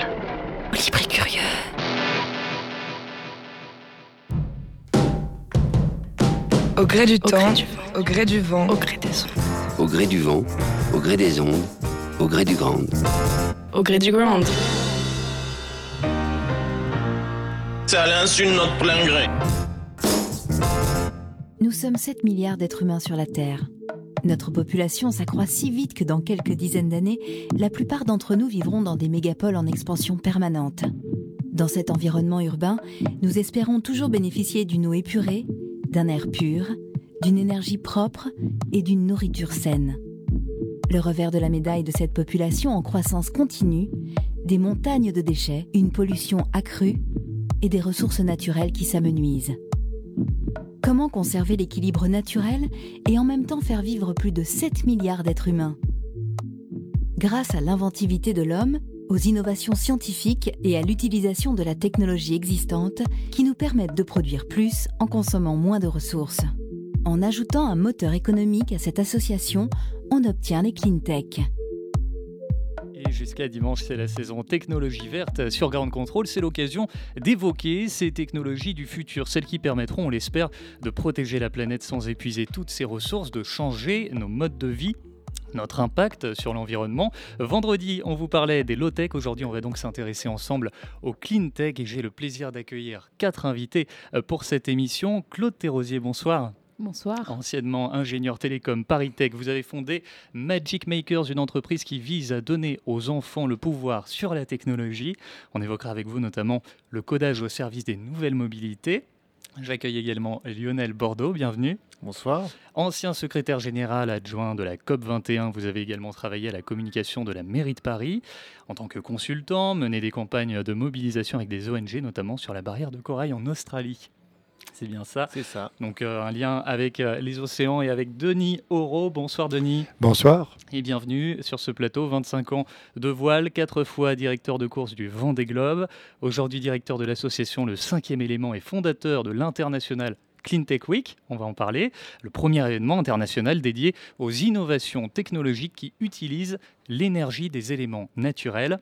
et curieux. Au gré du Au temps, gré du vent. au gré du vent, Au gré des ondes. Au gré du vent, au gré des ondes, au gré du grand. Au gré du ground. C'est à l'insu de notre plein gré. Nous sommes 7 milliards d'êtres humains sur la Terre. Notre population s'accroît si vite que dans quelques dizaines d'années, la plupart d'entre nous vivront dans des mégapoles en expansion permanente. Dans cet environnement urbain, nous espérons toujours bénéficier d'une eau épurée, d'un air pur, d'une énergie propre et d'une nourriture saine. Le revers de la médaille de cette population en croissance continue, des montagnes de déchets, une pollution accrue et des ressources naturelles qui s'amenuisent. Comment conserver l'équilibre naturel et en même temps faire vivre plus de 7 milliards d'êtres humains? Grâce à l'inventivité de l'homme, aux innovations scientifiques et à l'utilisation de la technologie existante qui nous permettent de produire plus en consommant moins de ressources. En ajoutant un moteur économique à cette association, on obtient les clean tech. Jusqu'à dimanche, c'est la saison technologie verte sur Ground Control. C'est l'occasion d'évoquer ces technologies du futur, celles qui permettront, on l'espère, de protéger la planète sans épuiser toutes ses ressources, de changer nos modes de vie notre impact sur l'environnement. Vendredi, on vous parlait des low-tech. Aujourd'hui, on va donc s'intéresser ensemble au clean tech et j'ai le plaisir d'accueillir quatre invités euh, pour cette émission. Claude Thérosier, bonsoir. Bonsoir. Anciennement ingénieur télécom Paris Tech, vous avez fondé Magic Makers, une entreprise qui vise à donner aux enfants le pouvoir sur la technologie. On évoquera avec vous notamment le codage au service des nouvelles mobilités. J'accueille également Lionel Bordeaux, bienvenue. Bonsoir. Ancien secrétaire général adjoint de la COP21, vous avez également travaillé à la communication de la mairie de Paris. En tant que consultant, mené des campagnes de mobilisation avec des ONG, notamment sur la barrière de corail en Australie. C'est bien ça. C'est ça. Donc euh, un lien avec euh, les océans et avec Denis Auro. Bonsoir Denis. Bonsoir. Et bienvenue sur ce plateau. 25 ans de voile, 4 fois directeur de course du Vendée Globe. Aujourd'hui directeur de l'association Le Cinquième Élément et fondateur de l'international Clean Tech Week, on va en parler, le premier événement international dédié aux innovations technologiques qui utilisent l'énergie des éléments naturels.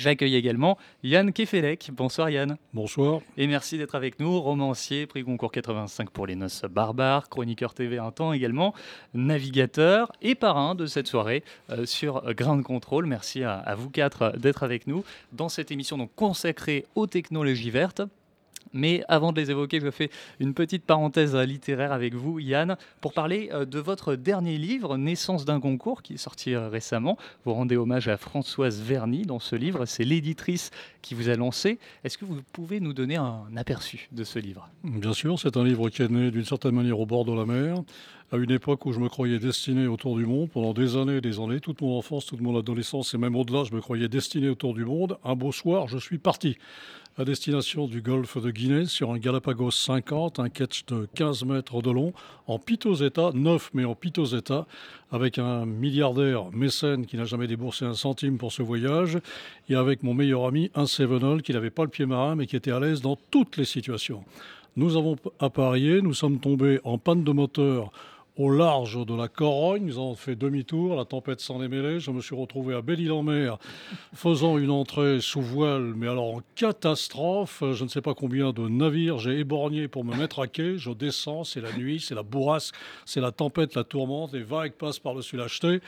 J'accueille également Yann Kefelec. Bonsoir Yann. Bonsoir. Et merci d'être avec nous, romancier, prix Goncourt 85 pour les noces barbares, chroniqueur TV un temps également, navigateur et parrain de cette soirée euh, sur Ground Control. Merci à, à vous quatre d'être avec nous dans cette émission donc consacrée aux technologies vertes. Mais avant de les évoquer, je fais une petite parenthèse littéraire avec vous, Yann, pour parler euh, de votre dernier livre, Naissance d'un concours, qui est sorti euh, récemment. Vous rendez hommage à Françoise Verny dans ce livre. C'est l'éditrice qui vous a lancé. Est-ce que vous pouvez nous donner un aperçu de ce livre? Bien sûr, c'est un livre qui est né d'une certaine manière au bord de la mer, à une époque où je me croyais destiné autour du monde pendant des années et des années, toute mon enfance, toute mon adolescence et même au-delà, je me croyais destiné autour du monde. Un beau soir, je suis parti à destination du golfe de Guinée sur un Galapagos 50, un catch de 15 mètres de long, en piteux état, neuf mais en piteux état, avec un milliardaire mécène qui n'a jamais déboursé un centime pour ce voyage, et avec mon meilleur ami, un Sevenol qui n'avait pas le pied marin mais qui était à l'aise dans toutes les situations. Nous avons appareillé, nous sommes tombés en panne de moteur au large de la Corogne. Nous avons fait demi-tour, la tempête s'en est mêlée. Je me suis retrouvé à Belle-Île-en-Mer faisant une entrée sous voile, mais alors en catastrophe. Je ne sais pas combien de navires j'ai éborgné pour me mettre à quai. Je descends, c'est la nuit, c'est la bourrasque, c'est la tempête, la tourmente, les vagues passent par-dessus l'acheté.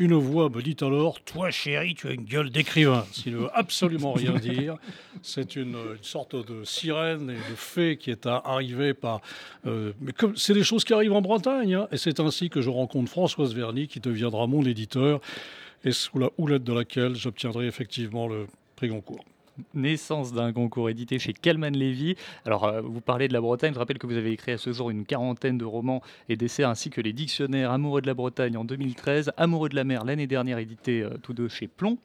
Une voix me dit alors Toi, chérie, tu as une gueule d'écrivain. Ce qui ne veut absolument rien dire. C'est une, une, sorte de sirène et de fée qui est arrivée par. Euh, mais comme c'est des choses qui arrivent en Bretagne. Hein, et c'est ainsi que je rencontre Françoise Verny, qui deviendra mon éditeur, et sous la houlette de laquelle j'obtiendrai effectivement le prix Goncourt naissance d'un concours édité chez Calman Levy. Alors, euh, vous parlez de la Bretagne. Je rappelle que vous avez écrit à ce jour une quarantaine de romans et d'essais, ainsi que les dictionnaires Amoureux de la Bretagne en 2013, Amoureux de la mer l'année dernière, édité euh, tous deux chez Plomb.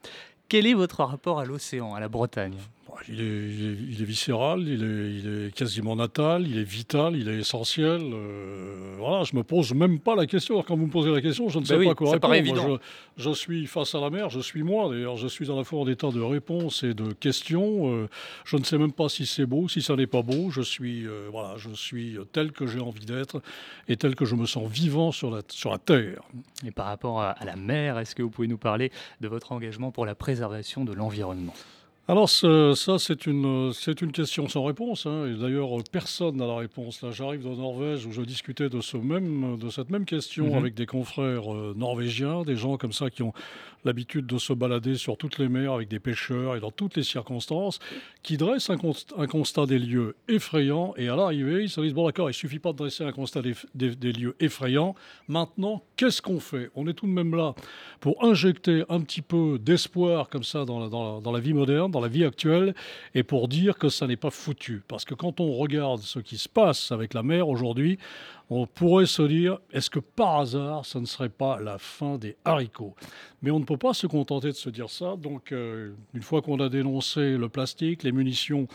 Quel est votre rapport à l'océan, à la Bretagne? Il est, il, est, il est, viscéral, il est, il est, quasiment natal, il est vital, il est essentiel. Euh, voilà, je me pose même pas la question. Alors, quand vous me posez la question, je ne bah sais pas quoi ça répondre. paraît évident. Je, je, suis face à la mer, je suis moi. D'ailleurs, je suis à la fois en état de réponse et de question. Euh, je ne sais même pas si c'est beau, si ça n'est pas beau. Je suis, euh, voilà, je suis tel que j'ai envie d'être et tel que je me sens vivant sur la, sur la terre. Et par rapport à la mer, est-ce que vous pouvez nous parler de votre engagement pour la préservation de l'environnement? Alors ça, c'est une, c'est une question sans réponse. Hein. Et d'ailleurs, personne n'a la réponse. Là, j'arrive de Norvège où je discutais de, ce même, de cette même question Mhm. avec des confrères euh, norvégiens, des gens comme ça qui ont l'habitude de se balader sur toutes les mers avec des pêcheurs et dans toutes les circonstances, qui dressent un, const- un constat des lieux effrayants. Et à l'arrivée, ils se disent, bon d'accord, il suffit pas de dresser un constat des, des- des lieux effrayants. Maintenant, qu'est-ce qu'on fait? On est tout de même là pour injecter un petit peu d'espoir comme ça dans la, vie moderne, dans la vie actuelle, et pour dire que ça n'est pas foutu. Parce que quand on regarde ce qui se passe avec la mer aujourd'hui, on pourrait se dire, est-ce que par hasard, ça ne serait pas la fin des haricots? Mais on ne peut pas se contenter de se dire ça. Donc, euh, une fois qu'on a dénoncé le plastique, les munitions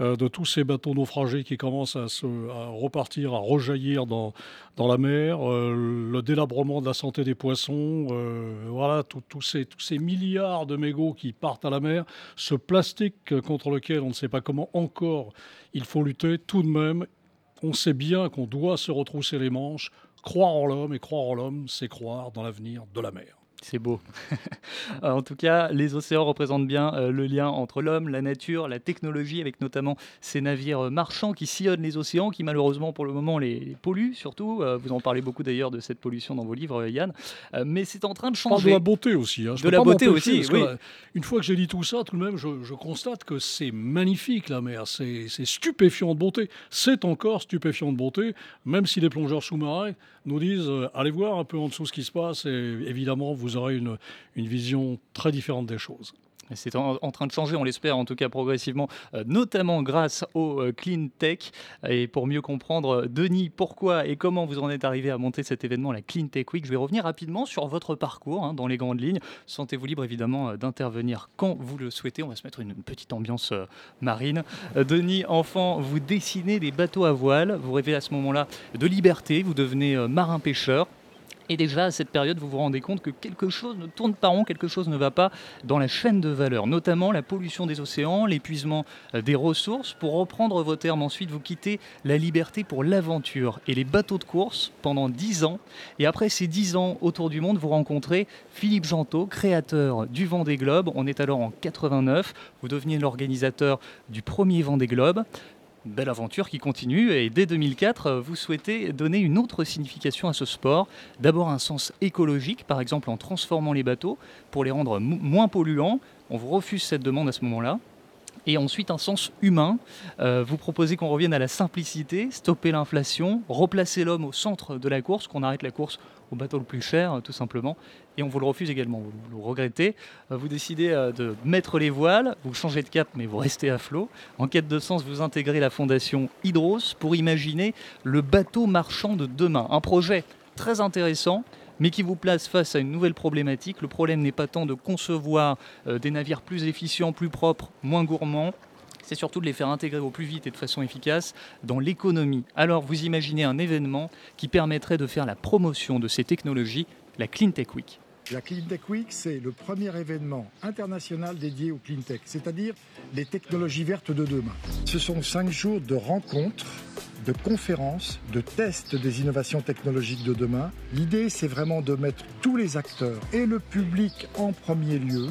euh, de tous ces bateaux naufragés qui commencent à, se, repartir, à rejaillir dans, la mer, euh, le délabrement de la santé des poissons, euh, voilà, ces, tous ces milliards de mégots qui partent à la mer, ce plastique contre lequel on ne sait pas comment encore il faut lutter, tout de même, on sait bien qu'on doit se retrousser les manches, croire en l'homme, et croire en l'homme, c'est croire dans l'avenir de la mer. C'est beau. en tout cas, les océans représentent bien euh, le lien entre l'homme, la nature, la technologie, avec notamment ces navires euh, marchands qui sillonnent les océans, qui malheureusement pour le moment les, polluent surtout. Euh, vous en parlez beaucoup d'ailleurs de cette pollution dans vos livres, euh, Yann. Euh, mais c'est en train de Parle de changer. la beauté aussi. hein. Je De la beauté aussi, oui. là, une fois que j'ai dit tout ça, tout de même, je, je constate que c'est magnifique la mer. C'est c'est stupéfiant de beauté. C'est encore stupéfiant de beauté, même si les plongeurs sous-marins nous disent euh, allez voir un peu en dessous ce qui se passe et évidemment vous aurez une, une vision très différente des choses. C'est en, train de changer, on l'espère en tout cas progressivement, euh, notamment grâce au euh, Clean Tech. Et pour mieux comprendre, euh, Denis, pourquoi et comment vous en êtes arrivé à monter cet événement, la Clean Tech Week, je vais revenir rapidement sur votre parcours hein, dans les grandes lignes. Sentez-vous libre évidemment d'intervenir quand vous le souhaitez. On va se mettre une, petite ambiance marine. Denis, enfant, vous dessinez des bateaux à voile. Vous rêvez à ce moment-là de liberté. Vous devenez marin-pêcheur. Et déjà, à cette période, vous vous rendez compte que quelque chose ne tourne pas rond, quelque chose ne va pas dans la chaîne de valeur, notamment la pollution des océans, l'épuisement euh, des ressources. Pour reprendre vos termes, ensuite, vous quittez la liberté pour l'aventure et les bateaux de course pendant 10 ans. Et après ces 10 ans autour du monde, vous rencontrez Philippe Gentot, créateur du Vendée Globe. On est alors en 89. Vous devenez l'organisateur du premier Vendée Globe. Belle aventure qui continue et dès 2004, euh, vous souhaitez donner une autre signification à ce sport. D'abord un sens écologique, par exemple en transformant les bateaux pour les rendre mo- moins polluants. On vous refuse cette demande à ce moment-là. Et ensuite un sens humain. Euh, vous proposez qu'on revienne à la simplicité, stopper l'inflation, replacer l'homme au centre de la course, qu'on arrête la course au bateau le plus cher, tout simplement. Et on vous le refuse également, vous le regrettez. Euh, Vous décidez euh, de mettre les voiles, vous changez de cap, mais vous restez à flot. En quête de sens, vous intégrez la fondation Hydros pour imaginer le bateau marchand de demain. Un projet très intéressant, mais qui vous place face à une nouvelle problématique. Le problème n'est pas tant de concevoir euh, des navires plus efficients, plus propres, moins gourmands. C'est surtout de les faire intégrer au plus vite et de façon efficace dans l'économie. Alors vous imaginez un événement qui permettrait de faire la promotion de ces technologies, la Clean Tech Week. La Clean Tech Week, c'est le premier événement international dédié au Clean Tech, c'est-à-dire les technologies vertes de demain. Ce sont cinq jours de rencontres, de conférences, de tests des innovations technologiques de demain. L'idée, c'est vraiment de mettre tous les acteurs et le public en premier lieu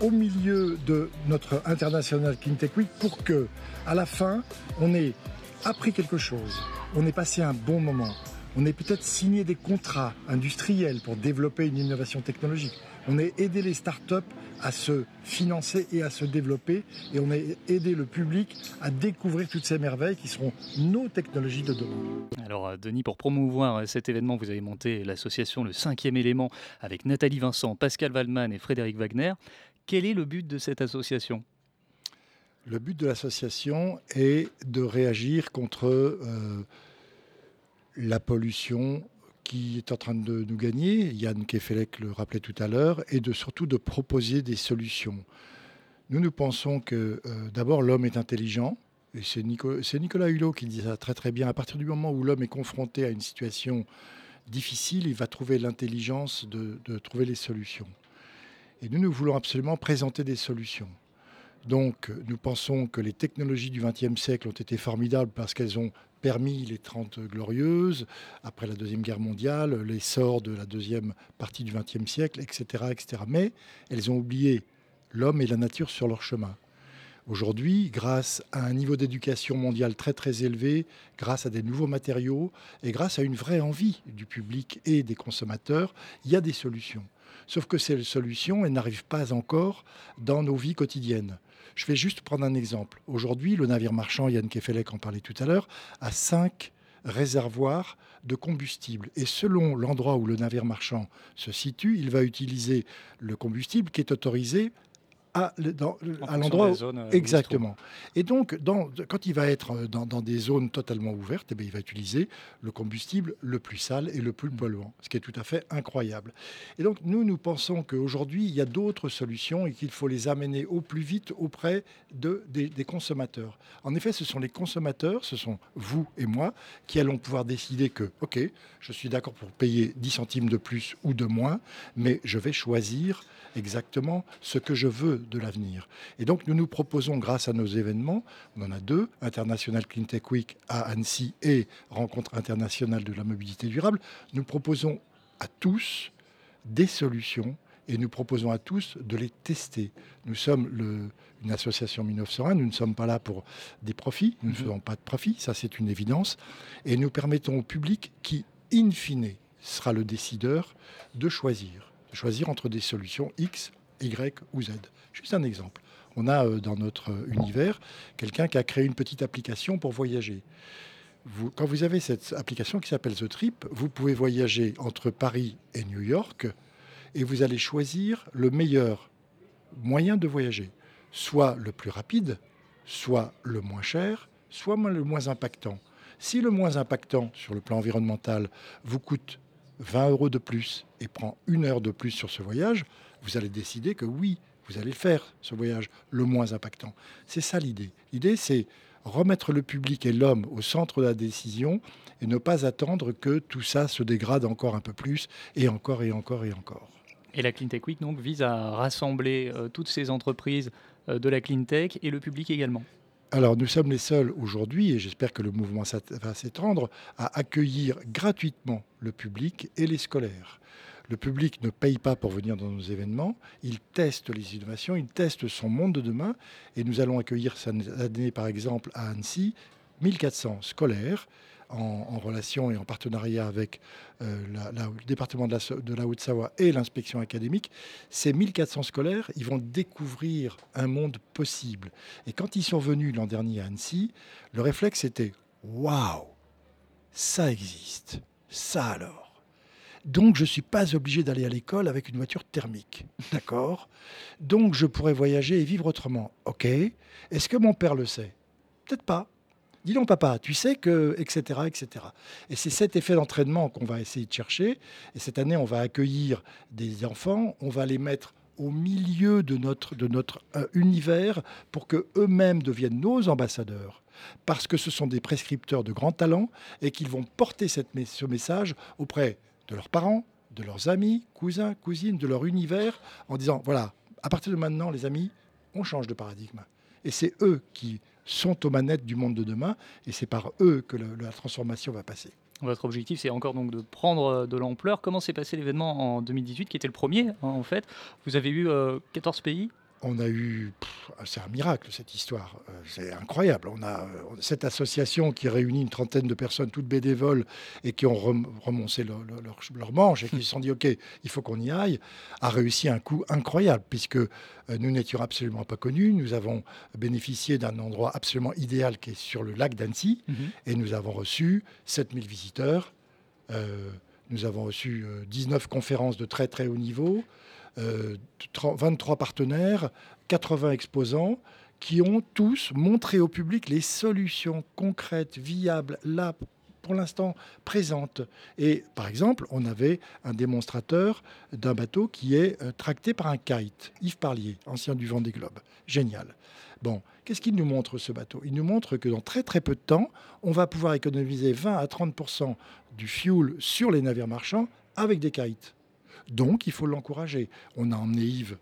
au milieu de notre international Clean Tech Week pour que, à la fin, on ait appris quelque chose, on ait passé un bon moment, on ait peut-être signé des contrats industriels pour développer une innovation technologique. On ait aidé les startups à se financer et à se développer et on ait aidé le public à découvrir toutes ces merveilles qui seront nos technologies de demain. Alors euh, Denis, pour promouvoir euh, cet événement, vous avez monté l'association Le Cinquième Élément avec Nathalie Vincent, Pascal Waldman et Frédéric Wagner. Quel est le but de cette association? Le but de l'association est de réagir contre euh, la pollution qui est en train de nous gagner, Yann Kefelec le rappelait tout à l'heure, et de surtout de proposer des solutions. Nous, nous pensons que euh, d'abord l'homme est intelligent, et c'est Nico- c'est Nicolas Hulot qui dit ça très très bien, à partir du moment où l'homme est confronté à une situation difficile, il va trouver l'intelligence de trouver les solutions. Et nous, nous voulons absolument présenter des solutions. Donc, nous pensons que les technologies du XXe siècle ont été formidables parce qu'elles ont permis les 30 glorieuses, après la Deuxième Guerre mondiale, l'essor de la deuxième partie du XXe siècle, etc., etc. Mais elles ont oublié l'homme et la nature sur leur chemin. Aujourd'hui, grâce à un niveau d'éducation mondiale très très élevé, grâce à des nouveaux matériaux et grâce à une vraie envie du public et des consommateurs, il y a des solutions. Sauf que ces solutions, elles n'arrivent pas encore dans nos vies quotidiennes. Je vais juste prendre un exemple. Aujourd'hui, le navire marchand, Yann Kefelec en parlait tout à l'heure, a cinq réservoirs de combustible. Et selon l'endroit où le navire marchand se situe, il va utiliser le combustible qui est autorisé à, l'endroit. euh, Exactement. Et donc, dans, quand il va être euh, dans, dans des zones totalement ouvertes, eh bien, il va utiliser le combustible le plus sale et le plus polluant, ce qui est tout à fait incroyable. Et donc, nous, nous pensons qu'aujourd'hui, il y a d'autres solutions et qu'il faut les amener au plus vite auprès de, des, des consommateurs. En effet, ce sont les consommateurs, ce sont vous et moi, qui allons pouvoir décider que, OK, je suis d'accord pour payer 10 centimes de plus ou de moins, mais je vais choisir exactement ce que je veux de l'avenir. Et donc nous nous proposons, grâce à nos événements, on en a deux, International Clean Tech Week à Annecy et Rencontre internationale de la mobilité durable, nous proposons à tous des solutions et nous proposons à tous de les tester. Nous sommes le, une association 1901, nous ne sommes pas là pour des profits, nous ne faisons pas de profit, ça c'est une évidence, et nous permettons au public qui, in fine, sera le décideur, de choisir, de choisir entre des solutions X, Y ou Z. Juste un exemple. On a euh, dans notre euh, univers quelqu'un qui a créé une petite application pour voyager. Quand vous avez cette application qui s'appelle The Trip, vous pouvez voyager entre Paris et New York et vous allez choisir le meilleur moyen de voyager. Soit le plus rapide, soit le moins cher, soit le moins impactant. Si le moins impactant sur le plan environnemental vous coûte 20 euros de plus et prend une heure de plus sur ce voyage, vous allez décider que oui, vous allez faire ce voyage le moins impactant. C'est ça l'idée. L'idée, c'est remettre le public et l'homme au centre de la décision et ne pas attendre que tout ça se dégrade encore un peu plus et encore et encore et encore. Et la Clean Tech Week donc, vise à rassembler euh, toutes ces entreprises euh, de la Clean Tech et le public également. Alors nous sommes les seuls aujourd'hui, et j'espère que le mouvement va s'étendre, à accueillir gratuitement le public et les scolaires. Le public ne paye pas pour venir dans nos événements, il teste les innovations, il teste son monde de demain, et nous allons accueillir cette année par exemple à Annecy 1400 scolaires en, relation et en partenariat avec euh, le département de la, de Haute-Savoie et l'inspection académique, ces 1400 scolaires, ils vont découvrir un monde possible. Et quand ils sont venus l'an dernier à Annecy, le réflexe était Waouh, ça existe, ça alors. Donc, je ne suis pas obligé d'aller à l'école avec une voiture thermique. D'accord? Donc, je pourrais voyager et vivre autrement. OK? Est-ce que mon père le sait? Peut-être pas. Dis donc, papa, tu sais que, etc., etc. Et c'est cet effet d'entraînement qu'on va essayer de chercher. Et cette année, on va accueillir des enfants, on va les mettre au milieu de notre, euh, univers pour que eux-mêmes deviennent nos ambassadeurs. Parce que ce sont des prescripteurs de grands talents et qu'ils vont porter ce message auprès de leurs parents, de leurs amis, cousins, cousines, de leur univers, en disant, voilà, à partir de maintenant, les amis, on change de paradigme. Et c'est eux qui sont aux manettes du monde de demain, et c'est par eux que la transformation va passer. Votre objectif, c'est encore donc de prendre de l'ampleur. Comment s'est passé l'événement en 2018, qui était le premier, hein, en fait? Vous avez eu euh, 14 pays on a eu, c'est un miracle cette histoire, euh, c'est incroyable. On a euh, cette association qui réunit une trentaine de personnes, toutes bénévoles, et qui ont remoncé leur, leur, leur manche et qui se sont dit, OK, il faut qu'on y aille, a réussi un coup incroyable, puisque euh, nous n'étions absolument pas connus. Nous avons bénéficié d'un endroit absolument idéal qui est sur le lac d'Annecy, mm -hmm. et nous avons reçu 7000 visiteurs. Euh, nous avons reçu 19 conférences de très très haut niveau. Euh, 23 partenaires, 80 exposants qui ont tous montré au public les solutions concrètes, viables, là, pour l'instant, présentes. Et par exemple, on avait un démonstrateur d'un bateau qui est euh, tracté par un kite, Yves Parlier, ancien du Vendée Globe. Génial. Bon, qu'est-ce qu'il nous montre ce bateau? Il nous montre que dans très très peu de temps, on va pouvoir économiser 20 à 30% du fuel sur les navires marchands avec des kites. Donc, il faut l'encourager. On a emmené Yves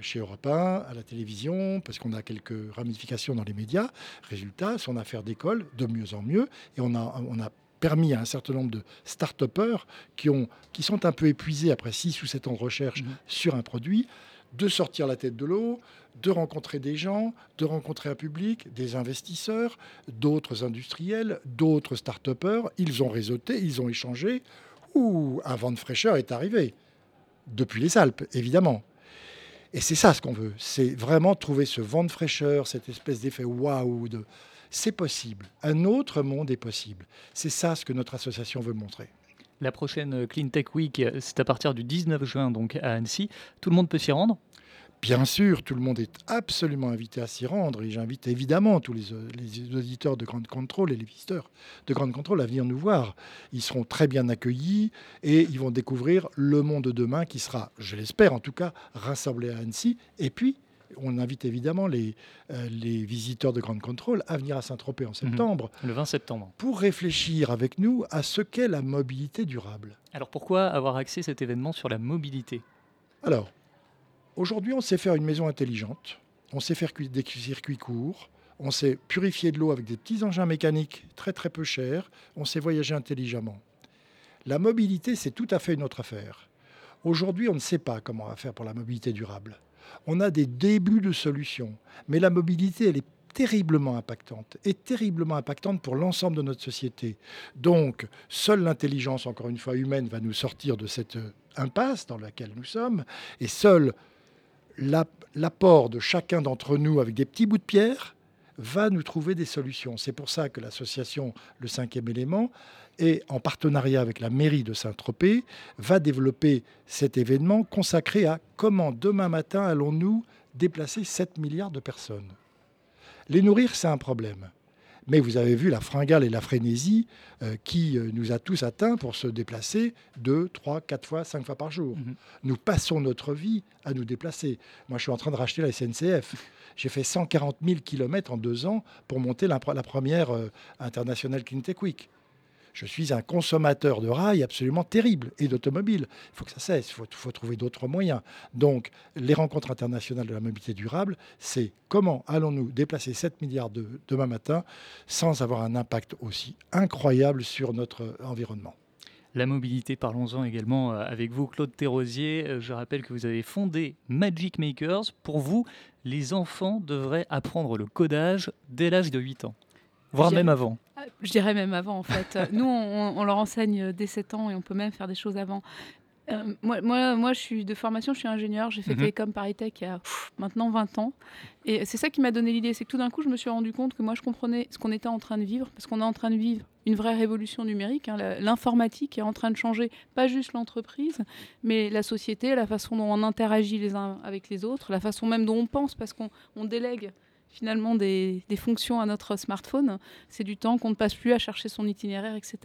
chez Europe 1, à la télévision, parce qu'on a quelques ramifications dans les médias. Résultat, son affaire d'école de mieux en mieux. Et on a, on a permis à un certain nombre de start-upers qui, ont, qui sont un peu épuisés après 6 ou 7 ans de recherche mmh. sur un produit de sortir la tête de l'eau, de rencontrer des gens, de rencontrer un public, des investisseurs, d'autres industriels, d'autres start-upers. Ils ont réseauté, ils ont échangé. Ouh, un vent de fraîcheur est arrivé. Depuis les Alpes, évidemment. Et c'est ça ce qu'on veut. C'est vraiment trouver ce vent de fraîcheur, cette espèce d'effet waouh. C'est possible. Un autre monde est possible. C'est ça ce que notre association veut montrer. La prochaine Clean Tech Week, c'est à partir du 19 juin donc à Annecy. Tout le monde peut s'y rendre? Bien sûr, tout le monde est absolument invité à s'y rendre et j'invite évidemment tous les, auditeurs de Grande Contrôle et les visiteurs de Grande Contrôle à venir nous voir. Ils seront très bien accueillis et ils vont découvrir le monde de demain qui sera, je l'espère en tout cas, rassemblé à Annecy. Et puis, on invite évidemment les, euh, les visiteurs de Grande Contrôle à venir à Saint-Tropez en mhm. septembre. Le 20 septembre. Pour réfléchir avec nous à ce qu'est la mobilité durable. Alors pourquoi avoir axé cet événement sur la mobilité? Alors, Aujourd'hui, on sait faire une maison intelligente, on sait faire des circuits courts, on sait purifier de l'eau avec des petits engins mécaniques très très peu chers, on sait voyager intelligemment. La mobilité, c'est tout à fait une autre affaire. Aujourd'hui, on ne sait pas comment on va faire pour la mobilité durable. On a des débuts de solutions, mais la mobilité, elle est terriblement impactante et terriblement impactante pour l'ensemble de notre société. Donc, seule l'intelligence, encore une fois humaine, va nous sortir de cette impasse dans laquelle nous sommes, et seule l'apport de chacun d'entre nous avec des petits bouts de pierre va nous trouver des solutions. C'est pour ça que l'association Le Cinquième élément, et en partenariat avec la mairie de Saint-Tropez, va développer cet événement consacré à comment demain matin allons-nous déplacer 7 milliards de personnes. Les nourrir, c'est un problème. Mais vous avez vu la fringale et la frénésie euh, qui euh, nous a tous atteints pour se déplacer deux, trois, quatre fois, cinq fois par jour. Mhm. Nous passons notre vie à nous déplacer. Moi, je suis en train de racheter la SNCF. J'ai fait 140 000 km en deux ans pour monter la, première euh, internationale Clean Tech Week je suis un consommateur de rails absolument terrible et d'automobiles. Il faut que ça cesse, il faut, trouver d'autres moyens. Donc, les rencontres internationales de la mobilité durable, c'est comment allons-nous déplacer 7 milliards de, demain matin sans avoir un impact aussi incroyable sur notre environnement. La mobilité, parlons-en également euh, avec vous, Claude Thérosier. Euh, je rappelle que vous avez fondé Magic Makers. Pour vous, les enfants devraient apprendre le codage dès l'âge de 8 ans, voire même avant. Je dirais même avant, en fait. Nous, on, leur enseigne dès 7 ans et on peut même faire des choses avant. Euh, moi, moi, moi, je suis de formation, je suis ingénieur. J'ai fait mhm. Télécom Paris Tech il y a maintenant 20 ans. Et c'est ça qui m'a donné l'idée. C'est que tout d'un coup, je me suis rendu compte que moi, je comprenais ce qu'on était en train de vivre, parce qu'on est en train de vivre une vraie révolution numérique. Hein. L'informatique est en train de changer, pas juste l'entreprise, mais la société, la façon dont on interagit les uns avec les autres, la façon même dont on pense, parce qu'on délègue finalement des, fonctions à notre smartphone. C'est du temps qu'on ne passe plus à chercher son itinéraire, etc.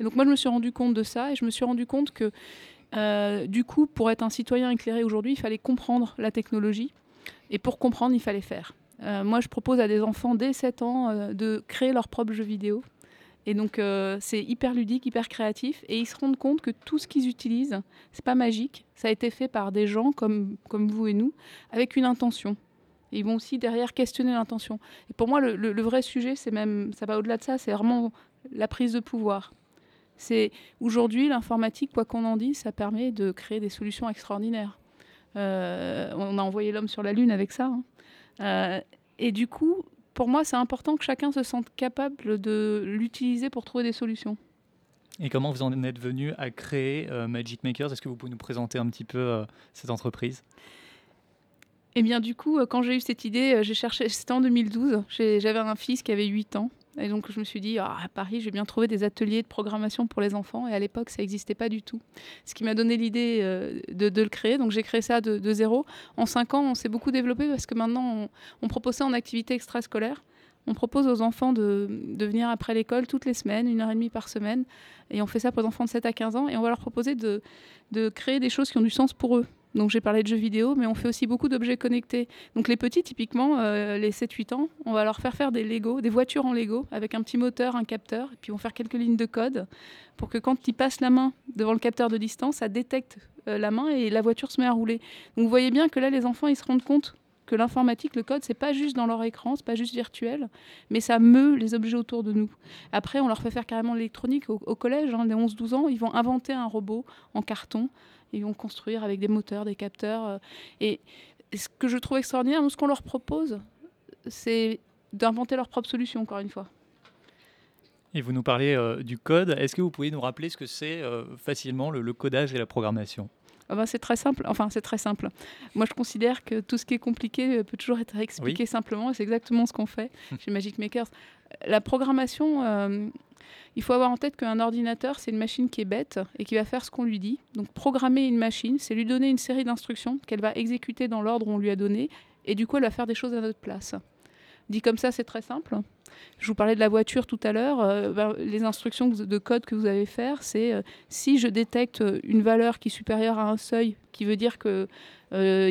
Et donc moi, je me suis rendu compte de ça et je me suis rendu compte que euh, du coup, pour être un citoyen éclairé aujourd'hui, il fallait comprendre la technologie. Et pour comprendre, il fallait faire. Euh, moi, je propose à des enfants dès 7 ans euh, de créer leur propre jeu vidéo. Et donc, c'est hyper ludique, hyper créatif. Et ils se rendent compte que tout ce qu'ils utilisent, c'est pas magique. Ça a été fait par des gens comme, comme vous et nous, avec une intention ils vont aussi derrière questionner l'intention. Et pour moi, le, vrai sujet, c'est même, ça va au-delà de ça, c'est vraiment la prise de pouvoir. C'est aujourd'hui l'informatique, quoi qu'on en dise, ça permet de créer des solutions extraordinaires. Euh, on a envoyé l'homme sur la lune avec ça. Hein. Euh, et du coup, pour moi, c'est important que chacun se sente capable de l'utiliser pour trouver des solutions. Et comment vous en êtes venu à créer euh, Magic Makers? Est-ce que vous pouvez nous présenter un petit peu cette entreprise? Eh bien, du coup, euh, quand j'ai eu cette idée, euh, j'ai cherché, c'était en 2012, j'avais un fils qui avait 8 ans. Et donc, je me suis dit, ah, à Paris, j'ai bien trouvé des ateliers de programmation pour les enfants. Et à l'époque, ça n'existait pas du tout. Ce qui m'a donné l'idée euh, de, le créer. Donc, j'ai créé ça de, zéro. En 5 ans, on s'est beaucoup développé parce que maintenant, on, propose ça en activité extrascolaire. On propose aux enfants de, venir après l'école toutes les semaines, une heure et demie par semaine. Et on fait ça pour les enfants de 7 à 15 ans. Et on va leur proposer de, de créer des choses qui ont du sens pour eux. Donc j'ai parlé de jeux vidéo, mais on fait aussi beaucoup d'objets connectés. Donc les petits, typiquement, euh, les 7-8 ans, on va leur faire faire des Lego, des voitures en Lego, avec un petit moteur, un capteur, et puis on faire quelques lignes de code pour que quand ils passent la main devant le capteur de distance, ça détecte euh, la main et la voiture se met à rouler. Donc vous voyez bien que là, les enfants, ils se rendent compte que l'informatique, le code, c'est pas juste dans leur écran, c'est pas juste virtuel, mais ça meut les objets autour de nous. Après, on leur fait faire carrément l'électronique au, collège, hein, les 11-12 ans, ils vont inventer un robot en carton Ils vont construire avec des moteurs, des capteurs. euh, et ce que je trouve extraordinaire, ce qu'on leur propose, c'est d'inventer leur propre solution, encore une fois. Et vous nous parlez euh, du code. Est-ce que vous pouvez nous rappeler ce que c'est euh, facilement le, le codage et la programmation? Ah ben, c'est très simple. Enfin, c'est très simple. Moi, je considère que tout ce qui est compliqué euh, peut toujours être expliqué simplement. C'est exactement ce qu'on fait chez Magic Makers. La programmation, euh, il faut avoir en tête qu'un ordinateur, c'est une machine qui est bête et qui va faire ce qu'on lui dit. Donc, programmer une machine, c'est lui donner une série d'instructions qu'elle va exécuter dans l'ordre où on lui a donné. Et du coup, elle va faire des choses à notre place. Dit comme ça, c'est très simple. Je vous parlais de la voiture tout à l'heure. euh, ben, les instructions de code que vous allez faire, c'est euh, si je détecte une valeur qui est supérieure à un seuil, qui veut dire que euh,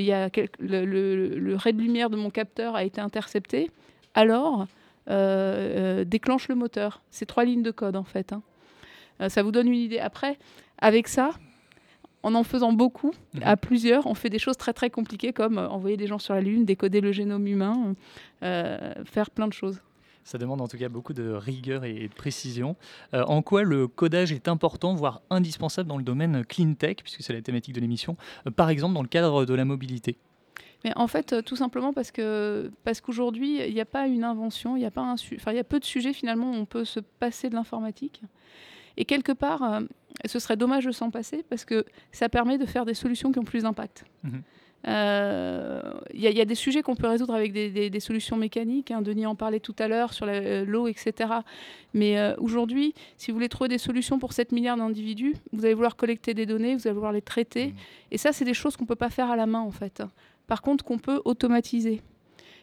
le, le- ray de lumière de mon capteur a été intercepté, alors déclenche le moteur. C'est trois lignes de code en fait. hein. Ça vous donne une idée. Après, avec ça, en en faisant beaucoup, à plusieurs, on fait des choses très très compliquées comme euh, envoyer des gens sur la Lune, décoder le génome humain, euh, faire plein de choses. Ça demande en tout cas beaucoup de rigueur et de précision. Euh, en quoi le codage est important, voire indispensable dans le domaine clean tech, puisque c'est la thématique de l'émission, euh, par exemple dans le cadre de la mobilité? Mais en fait, tout simplement parce que parce qu'aujourd'hui, il n'y a pas une invention, il y a pas un, enfin, il y a peu de sujets finalement où on peut se passer de l'informatique. Et quelque part, ce serait dommage de s'en passer parce que ça permet de faire des solutions qui ont plus d'impact. Mhm. Euh, Il y, a- il y a des sujets qu'on peut résoudre avec des, des- des solutions mécaniques. hein. Denis en parlait tout à l'heure sur euh, l'eau, etc. Mais euh, aujourd'hui, si vous voulez trouver des solutions pour 7 milliards d'individus, vous allez vouloir collecter des données, vous allez vouloir les traiter. Et ça, c'est des choses qu'on ne peut pas faire à la main, en fait. Par contre, qu'on peut automatiser.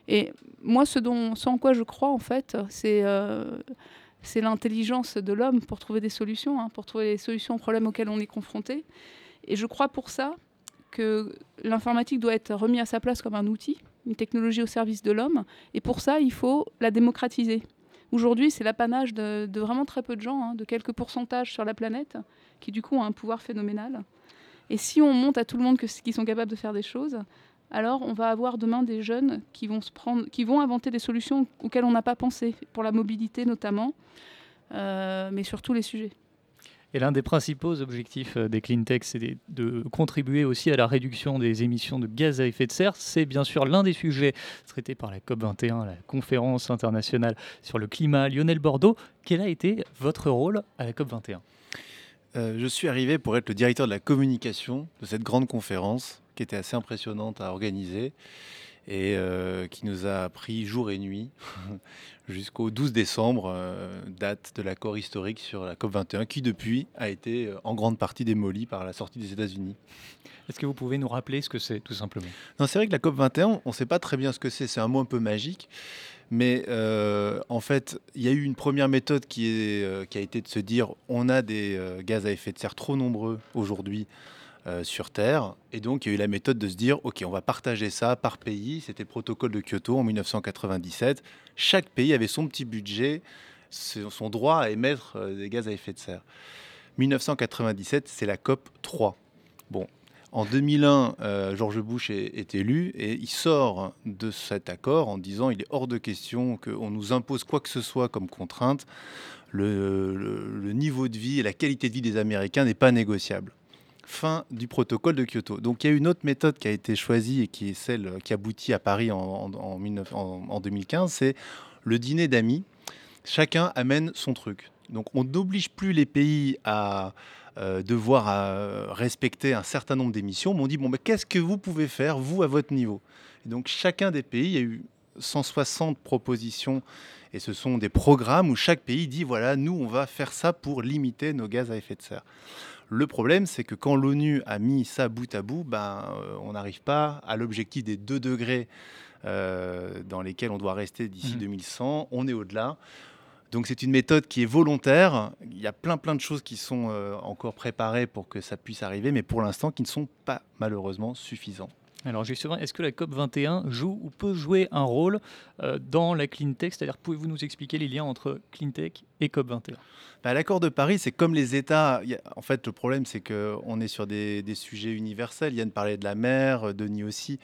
Et moi, ce, dont, ce en quoi je crois, en fait, c'est euh, c'est l'intelligence de l'homme pour trouver des solutions, hein, pour trouver les solutions aux problèmes auxquels on est confronté. Et je crois pour ça que l'informatique doit être remise à sa place comme un outil, une technologie au service de l'homme. Et pour ça, il faut la démocratiser. Aujourd'hui, c'est l'apanage de, vraiment très peu de gens, hein, de quelques pourcentages sur la planète, qui du coup ont un pouvoir phénoménal. Et si on monte à tout le monde que, qui sont capables de faire des choses, alors on va avoir demain des jeunes qui vont, se prendre, qui vont inventer des solutions auxquelles on n'a pas pensé, pour la mobilité notamment, euh, mais sur tous les sujets. Et l'un des principaux objectifs euh, des clean tech, c'est de contribuer aussi à la réduction des émissions de gaz à effet de serre. C'est bien sûr l'un des sujets traités par la COP21, la conférence internationale sur le climat. Lionel Bordeaux, quel a été votre rôle à la COP21 Euh, je suis arrivé pour être le directeur de la communication de cette grande conférence qui était assez impressionnante à organiser et euh, qui nous a pris jour et nuit jusqu'au 12 décembre, euh, date de l'accord historique sur la COP21 qui depuis a été euh, en grande partie démoli par la sortie des États-Unis. Est-ce que vous pouvez nous rappeler ce que c'est, tout simplement? Non, c'est vrai que la COP21, on ne sait pas très bien ce que c'est. C'est un mot un peu magique. Mais euh, en fait, il y a eu une première méthode qui, est, qui a été de se dire on a des gaz à effet de serre trop nombreux aujourd'hui sur Terre. Et donc, il y a eu la méthode de se dire ok, on va partager ça par pays. C'était le protocole de Kyoto en 1997. Chaque pays avait son petit budget, son droit à émettre euh, des gaz à effet de serre. 1997, c'est la COP 3. Bon, en 2001, euh, George Bush est, élu et il sort de cet accord en disant il est hors de question qu'on nous impose quoi que ce soit comme contrainte. Le niveau de vie et la qualité de vie des Américains n'est pas négociable. Fin du protocole de Kyoto. Donc il y a une autre méthode qui a été choisie et qui est celle qui aboutit à Paris en, en- en 19 en- en 2015, c'est le dîner d'amis. Chacun amène son truc. Donc on n'oblige plus les pays à euh, devoir euh, respecter un certain nombre d'émissions, mais on dit, bon, qu'est-ce que vous pouvez faire, vous, à votre niveau? Et donc, chacun des pays, il y a eu 160 propositions, et ce sont des programmes où chaque pays dit, voilà, nous, on va faire ça pour limiter nos gaz à effet de serre. Le problème, c'est que quand l'ONU a mis ça bout à bout, ben, euh, on n'arrive pas à l'objectif des 2 degrés euh, dans lesquels on doit rester d'ici Mhm. 2100. On est au-delà. Donc c'est une méthode qui est volontaire. Il y a plein plein de choses qui sont euh, encore préparées pour que ça puisse arriver, mais pour l'instant qui ne sont pas malheureusement suffisants. Alors justement, est-ce que la COP21 joue ou peut jouer un rôle euh, dans la clean tech? C'est-à-dire, pouvez-vous nous expliquer les liens entre clean tech et COP21? Bah, L'accord de Paris, c'est comme les États. En fait, le problème, c'est qu'on est sur des, des sujets universels. Yann parlait de la mer, euh, Denis aussi.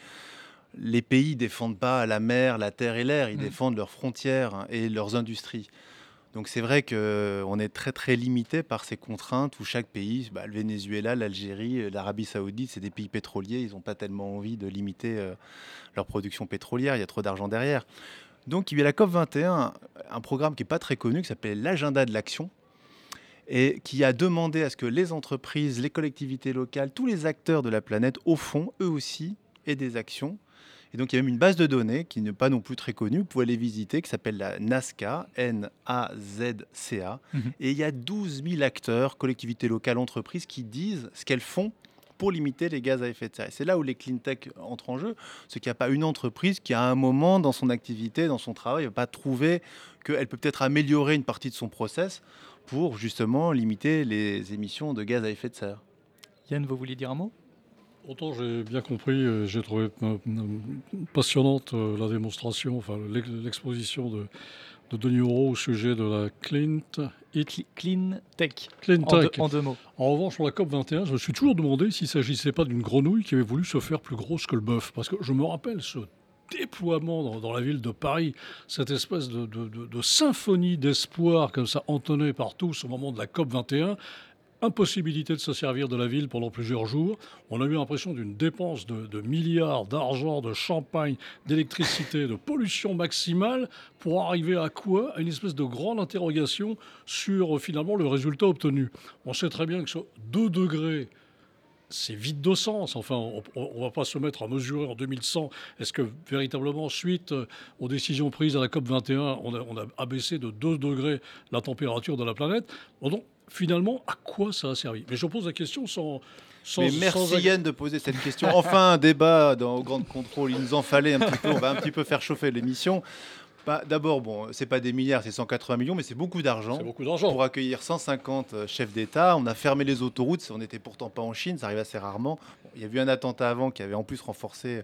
Les pays défendent pas la mer, la terre et l'air. Ils Mhm. défendent leurs frontières et leurs industries. Donc c'est vrai qu'on est très très limité par ces contraintes où chaque pays, bah, le Venezuela, l'Algérie, l'Arabie saoudite, c'est des pays pétroliers, ils n'ont pas tellement envie de limiter euh, leur production pétrolière, il y a trop d'argent derrière. Donc il y a la COP21, un programme qui n'est pas très connu, qui s'appelle l'agenda de l'action, et qui a demandé à ce que les entreprises, les collectivités locales, tous les acteurs de la planète, au fond, eux aussi, aient des actions et donc, il y a même une base de données qui n'est pas non plus très connue. Vous pouvez aller visiter, qui s'appelle la NASCA, N-A-Z-C-A. Mhm. Et il y a 12 000 acteurs, collectivités locales, entreprises, qui disent ce qu'elles font pour limiter les gaz à effet de serre. C'est là où les clean tech entrent en jeu. C'est qu'il n'y a pas une entreprise qui, à un moment dans son activité, dans son travail, ne va pas trouver qu'elle peut peut-être améliorer une partie de son process pour justement limiter les émissions de gaz à effet de serre. Yann, vous vouliez dire un mot? Autant j'ai bien compris, euh, j'ai trouvé euh, passionnante euh, la démonstration, enfin l'exposition de, de Denis Euro au sujet de la clean, clean tech. Clean tech. En, deux, mots. En revanche, sur la COP 21, je me suis toujours demandé s'il ne s'agissait pas d'une grenouille qui avait voulu se faire plus grosse que le bœuf. Parce que je me rappelle ce déploiement dans, la ville de Paris, cette espèce de, de symphonie d'espoir comme ça entonnée par tous au moment de la COP 21 impossibilité de se servir de la ville pendant plusieurs jours. On a eu l'impression d'une dépense de, milliards d'argent, de champagne, d'électricité, de pollution maximale pour arriver à quoi? À une espèce de grande interrogation sur finalement le résultat obtenu. On sait très bien que sur 2 degrés, c'est vide de sens. Enfin, on ne va pas se mettre à mesurer en 2100. Est-ce que véritablement, suite aux décisions prises à la COP 21, on a, on a abaissé de 2 degrés la température de la planète? Finalement, à quoi ça a servi? Mais je pose la question sans. sans Mais merci Yann de poser cette question. Enfin, un débat dans Grand Contrôle. Il nous en fallait un petit peu. On va un petit peu faire chauffer l'émission. Bah, D'abord, bon, c'est pas des milliards, c'est 180 millions, mais c'est beaucoup d'argent. beaucoup d'argent. Pour accueillir 150 euh, chefs d'État, on a fermé les autoroutes. On n'était pourtant pas en Chine, ça arrive assez rarement. il y a eu un attentat avant qui avait en plus renforcé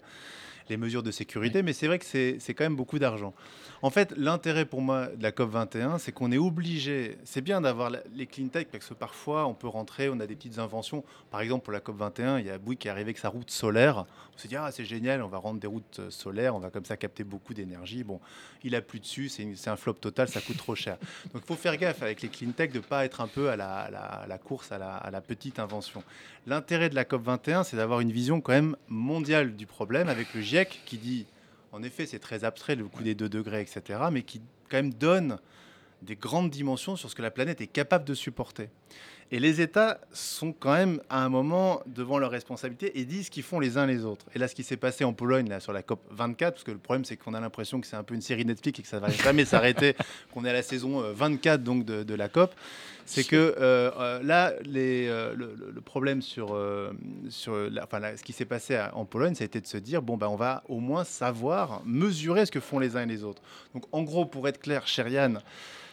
les mesures de sécurité, mais c'est vrai que c'est quand même beaucoup d'argent. En fait, l'intérêt pour moi de la COP 21, c'est qu'on est obligé. C'est bien d'avoir les clean tech parce que parfois on peut rentrer, on a des petites inventions. Par exemple, pour la COP 21, il y a Bouygues qui est arrivé avec sa route solaire. On s'est dit ah c'est génial, on va rendre des routes euh, solaires, on va comme ça capter beaucoup d'énergie. Bon, il a plus dessus, c'est un flop total, ça coûte trop cher. Donc il faut faire gaffe avec les clean tech de pas être un peu à la, course à la, petite invention. L'intérêt de la COP 21, c'est d'avoir une vision quand même mondiale du problème avec le GIEC qui dit en effet, c'est très abstrait, le coup des 2 degrés, etc., mais qui quand même donne des grandes dimensions sur ce que la planète est capable de supporter. Et les États sont quand même à un moment devant leurs responsabilités et disent ce qu'ils font les uns les autres. Et là, ce qui s'est passé en Pologne là, sur la COP 24, parce que le problème c'est qu'on a l'impression que c'est un peu une série Netflix et que ça va jamais s'arrêter, qu'on est à la saison 24 euh, donc de, la COP, c'est que euh, euh, là, les, le, problème sur, sur enfin, ce qui s'est passé en Pologne, ça a été de se dire bon, ben, on va au moins savoir mesurer ce que font les uns et les autres. Donc en gros, pour être clair, Yann,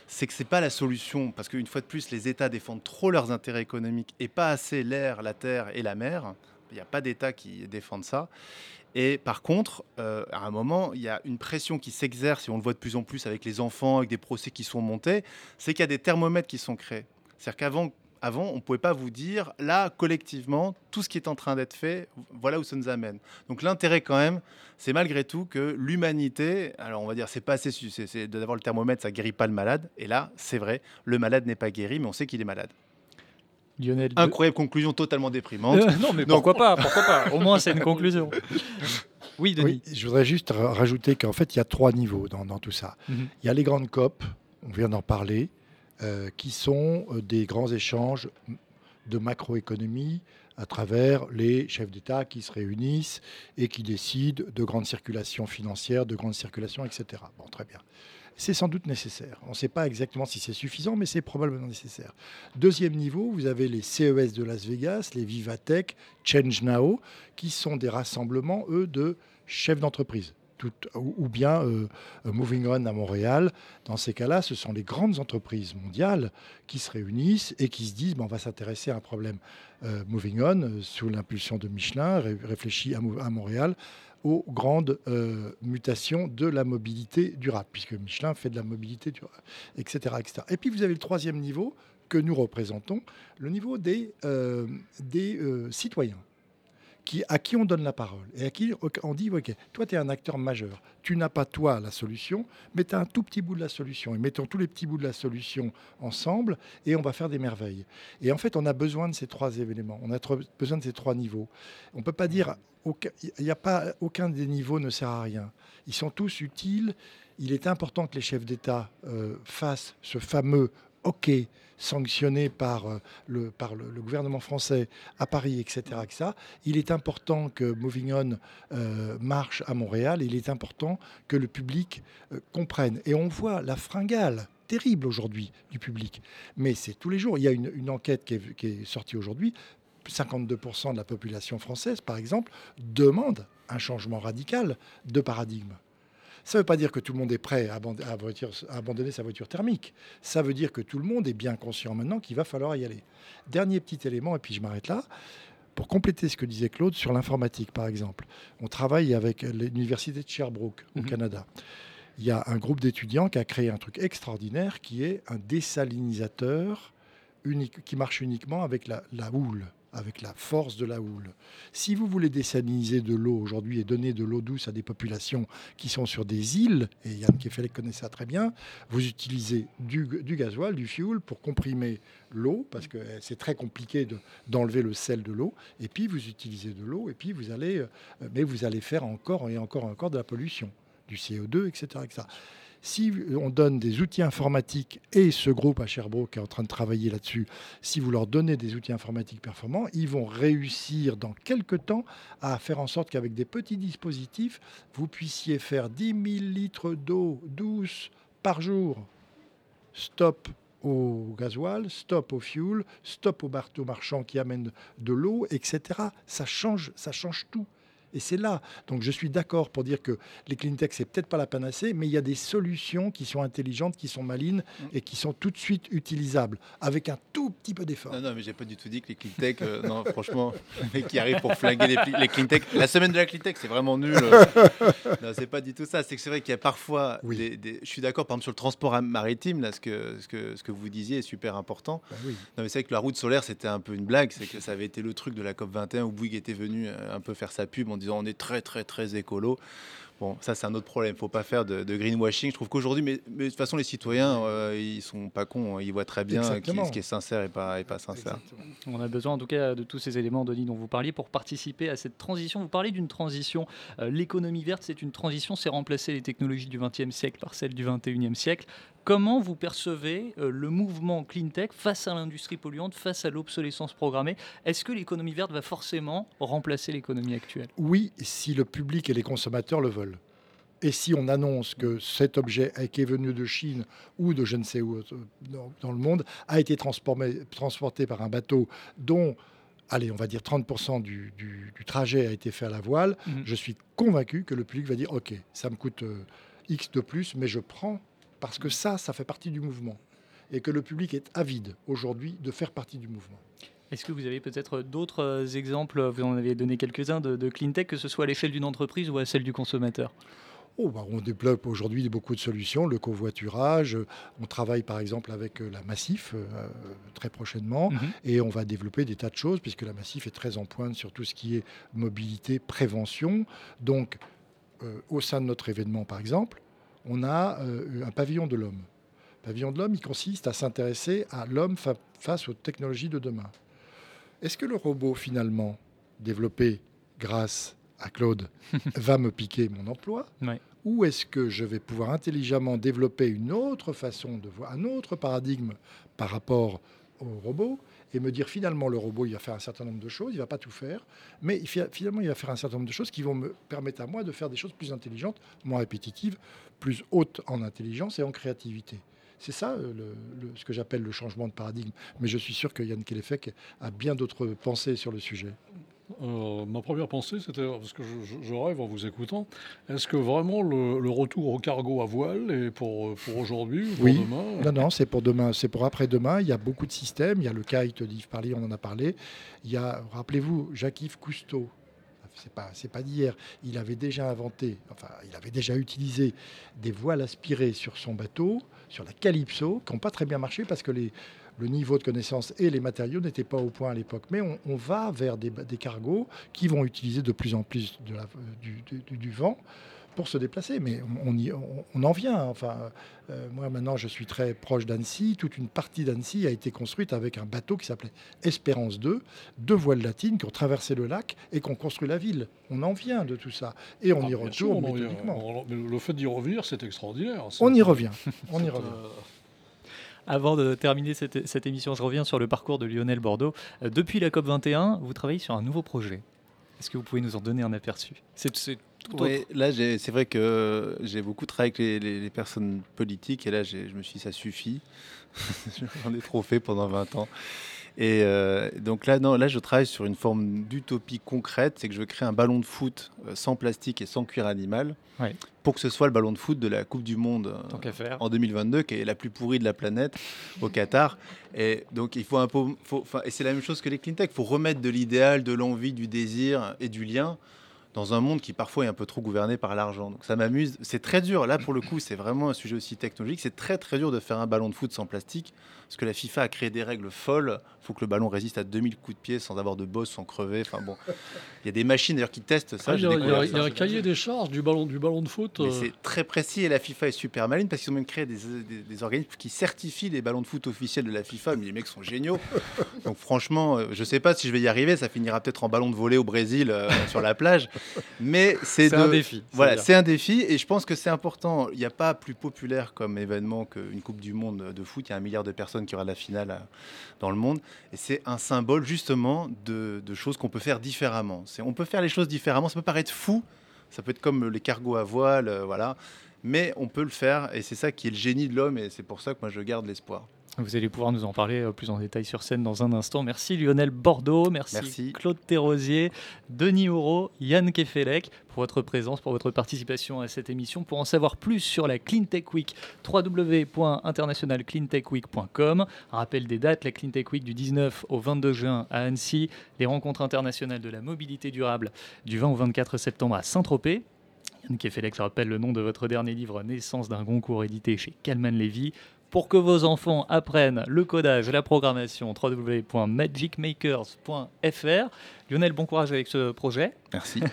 c'est que ce n'est pas la solution, parce qu'une fois de plus, les États défendent trop leurs intérêts économiques et pas assez l'air, la terre et la mer. Il n'y a pas d'État qui défendent ça. Et par contre, euh, à un moment, il y a une pression qui s'exerce, et on le voit de plus en plus avec les enfants, avec des procès qui sont montés, c'est qu'il y a des thermomètres qui sont créés. C'est-à-dire qu'avant avant, on ne pouvait pas vous dire, là, collectivement, tout ce qui est en train d'être fait, voilà où ça nous amène. Donc l'intérêt quand même, c'est malgré tout que l'humanité, alors on va dire, c'est pas assez, c'est d'avoir le thermomètre, ça guérit pas le malade. Et là, c'est vrai, le malade n'est pas guéri, mais on sait qu'il est malade. Lionel. Incroyable conclusion totalement déprimante. Euh, non, mais pourquoi pas Pourquoi pas Au moins, c'est une conclusion. Oui, Denis. Oui, je voudrais juste rajouter qu'en fait, il y a trois niveaux dans, tout ça. Mhm. Il y a les grandes COP, on vient d'en parler. Euh, qui sont euh, des grands échanges de macroéconomie à travers les chefs d'État qui se réunissent et qui décident de grandes circulations financières, de grandes circulations, etc. Bon, très bien. C'est sans doute nécessaire. On ne sait pas exactement si c'est suffisant, mais c'est probablement nécessaire. Deuxième niveau, vous avez les CES de Las Vegas, les Vivatech, Change Now, qui sont des rassemblements, eux, de chefs d'entreprise ou, bien euh, euh, Moving On à Montréal. Dans ces cas-là, ce sont les grandes entreprises mondiales qui se réunissent et qui se disent on va s'intéresser à un problème. Euh, Moving On, sous l'impulsion de Michelin, réfléchit à, Montréal aux grandes mutations de la mobilité durable, puisque Michelin fait de la mobilité durable, etc.. Et puis vous avez le troisième niveau que nous représentons, le niveau des citoyens qui, à qui on donne la parole et à qui on dit, OK, toi, tu es un acteur majeur. Tu n'as pas, toi, la solution, mais tu as un tout petit bout de la solution. Et mettons tous les petits bouts de la solution ensemble et on va faire des merveilles. Et en fait, on a besoin de ces trois éléments. On a besoin de ces trois niveaux. On ne peut pas dire, aucun des niveaux ne sert à rien. Ils sont tous utiles. Il est important que les chefs d'État euh, fassent ce fameux OK sanctionné par, euh, le, gouvernement français à Paris, etc., il est important que Moving On euh, marche à Montréal. il est important que le public euh, comprenne. Et on voit la fringale terrible aujourd'hui du public. Mais c'est tous les jours. Il y a une, enquête qui est sortie aujourd'hui. 52% de la population française, par exemple, demande un changement radical de paradigme. Ça ne veut pas dire que tout le monde est prêt à, abandonner sa voiture thermique. Ça veut dire que tout le monde est bien conscient maintenant qu'il va falloir y aller. Dernier petit élément, et puis je m'arrête là. Pour compléter ce que disait Claude sur l'informatique, par exemple, on travaille avec l'université de Sherbrooke au mhm. Canada. Il y a un groupe d'étudiants qui a créé un truc extraordinaire qui est un désalinisateur unique, qui marche uniquement avec la houle avec la force de la houle. Si vous voulez désaliniser de l'eau aujourd'hui et donner de l'eau douce à des populations qui sont sur des îles, et Yann Kefelec connaît ça très bien, vous utilisez du, gasoil, du fuel pour comprimer l'eau, parce que c'est très compliqué d'enlever le sel de l'eau, et puis vous utilisez de l'eau, et puis vous allez, euh, mais vous allez faire encore et encore et encore de la pollution, du CO2, etc. etc si on donne des outils informatiques, et ce groupe à Sherbrooke est en train de travailler là-dessus, si vous leur donnez des outils informatiques performants, ils vont réussir dans quelques temps à faire en sorte qu'avec des petits dispositifs, vous puissiez faire 10 000 litres d'eau douce par jour. Stop au gasoil, stop au fuel, stop aux bateaux marchands qui amènent de l'eau, etc. Ça change, ça change tout. Et c'est là. Donc je suis d'accord pour dire que les clean tech, c'est peut-être pas la panacée, mais il y a des solutions qui sont intelligentes, qui sont malines mm. et qui sont tout de suite utilisables, avec un tout petit peu d'effort. Non, non, mais j'ai pas du tout dit que les clean tech, euh, non, franchement, qui arrivent pour flinguer les, les, clean tech. La semaine de la clean tech, c'est vraiment nul. non, c'est pas du tout ça. C'est que c'est vrai qu'il y a parfois. Des, je suis d'accord, par exemple, sur le transport maritime, là, ce que, ce que, ce que vous disiez est super important. Bah oui. Non, mais c'est vrai que la route solaire, c'était un peu une blague. C'est que ça avait été le truc de la COP 21 où Bouygues était venu euh, un peu faire sa pub en on est très très très écolo. Bon, ça c'est un autre problème. Il faut pas faire de, greenwashing. Je trouve qu'aujourd'hui, mais, de toute façon, les citoyens, euh, ils sont pas cons. Hein. Ils voient très bien ce qui est sincère et pas, et pas sincère. On a besoin en tout cas de tous ces éléments, Denis, dont vous parliez, pour participer à cette transition. Vous parlez d'une transition. Euh, l'économie verte, c'est une transition. C'est remplacer les technologies du XXe siècle par celles du XXIe siècle. Comment vous percevez euh, le mouvement clean tech face à l'industrie polluante, face à l'obsolescence programmée? Est-ce que l'économie verte va forcément remplacer l'économie actuelle? Oui, si le public et les consommateurs le veulent. Et si on annonce que cet objet qui est venu de Chine ou de je ne sais où dans, le monde a été transporté par un bateau dont allez, on va dire 30% du, trajet a été fait à la voile, mhm. je suis convaincu que le public va dire, OK, ça me coûte euh, X de plus, mais je prends parce que ça, ça fait partie du mouvement. Et que le public est avide aujourd'hui de faire partie du mouvement. Est-ce que vous avez peut-être d'autres euh, exemples, vous en avez donné quelques-uns, de, de clean tech, que ce soit à l'échelle d'une entreprise ou à celle du consommateur? Oh, bah, on développe aujourd'hui beaucoup de solutions, le covoiturage. On travaille par exemple avec euh, la Massif euh, très prochainement mhm. et on va développer des tas de choses puisque la Massif est très en pointe sur tout ce qui est mobilité, prévention. Donc, au sein de notre événement par exemple, on a euh, un pavillon de l'homme. Le pavillon de l'homme, il consiste à s'intéresser à l'homme face aux technologies de demain. Est-ce que le robot, finalement, développé grâce à Claude, va me piquer mon emploi Ou est-ce que je vais pouvoir intelligemment développer une autre façon de voir, un autre paradigme par rapport au robot et me dire finalement le robot il va faire un certain nombre de choses, il va pas tout faire, mais finalement il va faire un certain nombre de choses qui vont me permettre à moi de faire des choses plus intelligentes, moins répétitives, plus hautes en intelligence et en créativité. C'est ça euh, ce que j'appelle le changement de paradigme. Mais je suis sûr que Yann Kelefek a bien d'autres pensées sur le sujet. Euh, ma première pensée, c'était, parce que je, rêve en vous écoutant, est-ce que vraiment le, retour au cargo à voile est pour, pour aujourd'hui ou pour oui. demain? Non, non, c'est pour demain, c'est pour après-demain. Il y a beaucoup de systèmes. Il y a le kite d'Yves Parly, on en a parlé. Il y a, rappelez-vous, Jacques-Yves Cousteau, c'est pas, c'est pas d'hier. Il avait déjà inventé, enfin, il avait déjà utilisé des voiles aspirées sur son bateau, sur la Calypso, qui n'ont pas très bien marché parce que les, le niveau de connaissance et les matériaux n'étaient pas au point à l'époque. Mais on, on va vers des, des cargos qui vont utiliser de plus en plus de la- du, du- du vent pour se déplacer. Mais on, y- on- on en vient. Enfin, euh, moi, maintenant, je suis très proche d'Annecy. Toute une partie d'Annecy a été construite avec un bateau qui s'appelait Espérance 2, deux voiles latines qui ont traversé le lac et qui ont construit la ville. On en vient de tout ça. Et on Ah, y sûr, retourne on mais le fait d'y revenir, c'est extraordinaire. On y revient. On y revient. Avant de terminer cette, cette émission, je reviens sur le parcours de Lionel Bordeaux. Euh, depuis la COP21, vous travaillez sur un nouveau projet. Est-ce que vous pouvez nous en donner un aperçu? C'est. Oui, là, c'est vrai que j'ai beaucoup travaillé avec les, les- les personnes politiques et là, je me suis dit, ça suffit. J'en ai trop fait pendant 20 ans. Et euh, donc là, non, là, je travaille sur une forme d'utopie concrète, c'est que je veux créer un ballon de foot euh, sans plastique et sans cuir animal Ouais. pour que ce soit le ballon de foot de la Coupe du Monde euh, faire. en 2022, qui est la plus pourrie de la planète au Qatar. Et donc, il faut un peu. faut- enfin, et c'est la même chose que les clean tech. Il faut remettre de l'idéal, de l'envie, du désir et du lien dans un monde qui parfois est un peu trop gouverné par l'argent. Donc, ça m'amuse. C'est très dur. Là, pour le coup, c'est vraiment un sujet aussi technologique. C'est très, très dur de faire un ballon de foot sans plastique. Parce que la FIFA a créé des règles folles. Il faut que le ballon résiste à 2000 coups de pied sans avoir de bosse, sans crever. Enfin bon, il y a des machines d'ailleurs qui testent ça. ah, il y j'ai a, il y a- y ça. un cahier des charges du ballon, du ballon de foot. Euh, c'est très précis et la FIFA est super maline parce qu'ils ont même créé des, des- des organismes qui certifient les ballons de foot officiels de la FIFA. Mais les mecs sont géniaux. Donc franchement, euh, je sais pas si je vais y arriver. Ça finira peut-être en ballon de volée au Brésil euh, sur la plage. Mais c'est de- un défi. Voilà, c'est un défi et je pense que c'est important. Il n'y a pas plus populaire comme événement qu'une Coupe du Monde de foot. Il y a un milliard de personnes qui aura la finale à- dans le monde et c'est un symbole justement de, de choses qu'on peut faire différemment. On peut faire les choses différemment. Ça peut paraître fou, ça peut être comme les cargos à voile, euh, voilà. Mais on peut le faire et c'est ça qui est le génie de l'homme et c'est pour ça que moi je garde l'espoir. Vous allez pouvoir nous en parler euh, plus en détail sur scène dans un instant. Merci Lionel Bordeaux, merci, Merci. Claude Thérosier, Denis Auro, Yann Kefelec pour votre présence, pour votre participation à cette émission. Pour en savoir plus sur la Clean Tech Week, www.internationalcleantechweek.com. Rappel des dates, la Clean Tech Week du 19 au 22 juin à Annecy, les rencontres internationales de la mobilité durable du 20 au 24 septembre à Saint-Tropez. Yann Kefelec, rappelle le nom de votre dernier livre, Naissance d'un Goncourt, édité chez Calman Levy. Pour que vos enfants apprennent le codage, la programmation, www.magicmakers.fr. Lionel, bon courage avec ce projet. Merci.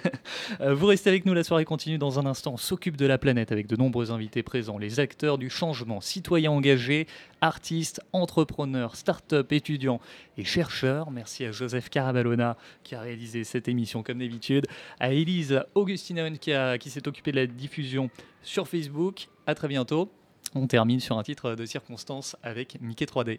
Euh, Vous restez avec nous, la soirée continue dans un instant. On s'occupe de la planète avec de nombreux invités présents, les acteurs du changement, citoyens engagés, artistes, entrepreneurs, start-up, étudiants et chercheurs. Merci à Joseph Carabalona qui a réalisé cette émission comme d'habitude, à Élise Augustinaon qui, a- qui s'est occupée de la diffusion sur Facebook. À très bientôt. On termine sur un titre de circonstance avec Mickey 3D.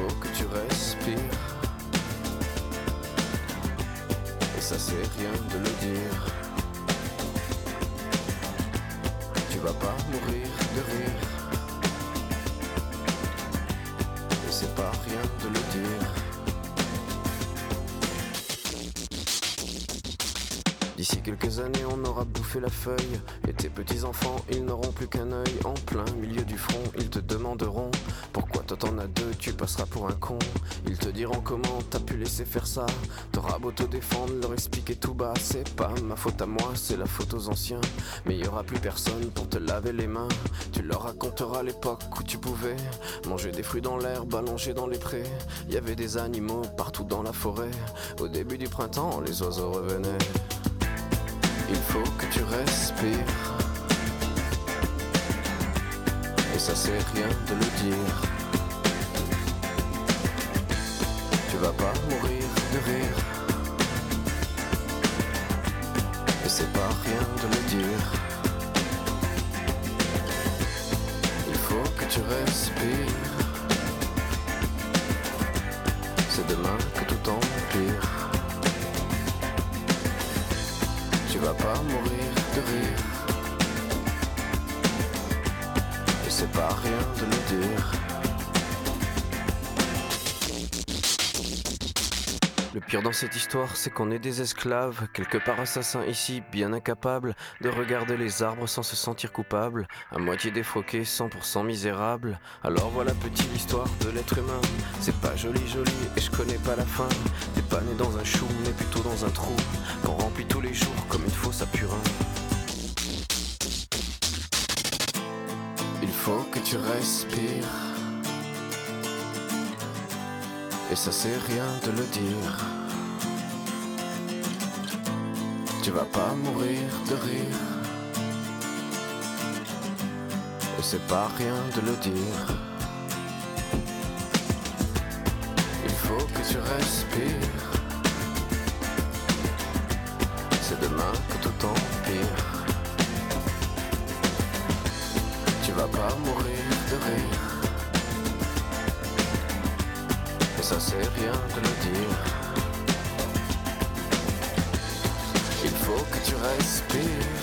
Faut que tu respires. Et ça c'est rien de le dire. Tu vas pas mourir de rire. Et c'est pas rien de le dire. D'ici quelques années, on aura bouffé la feuille. Et tes petits-enfants, ils n'auront plus qu'un œil. En plein milieu du front, ils te demanderont Pourquoi toi t'en as deux, tu passeras pour un con. Ils te diront comment t'as pu laisser faire ça. T'auras beau te défendre, leur expliquer tout bas. C'est pas ma faute à moi, c'est la faute aux anciens. Mais y aura plus personne pour te laver les mains. Tu leur raconteras l'époque où tu pouvais manger des fruits dans l'herbe, allonger dans les prés. Y avait des animaux partout dans la forêt. Au début du printemps, les oiseaux revenaient. Il faut que tu respires. Et ça c'est rien de le dire. Vas pas mourir de rire. Et c'est pas rien de le dire. Il faut que tu respires. C'est demain que tout empire. Tu vas pas mourir de rire. Et c'est pas rien de le dire. Le pire dans cette histoire, c'est qu'on est des esclaves, quelque part assassins ici, bien incapables de regarder les arbres sans se sentir coupables, à moitié défroqués, 100% misérables. Alors voilà petite l'histoire de l'être humain. C'est pas joli joli et je connais pas la fin. T'es pas né dans un chou, mais plutôt dans un trou, qu'on remplit tous les jours comme une fosse à purin. Il faut que tu respires. Et ça c'est rien de le dire. Tu vas pas mourir de rire. Et c'est pas rien de le dire. Il faut que tu respires. C'est rien de le dire. Il faut que tu respires.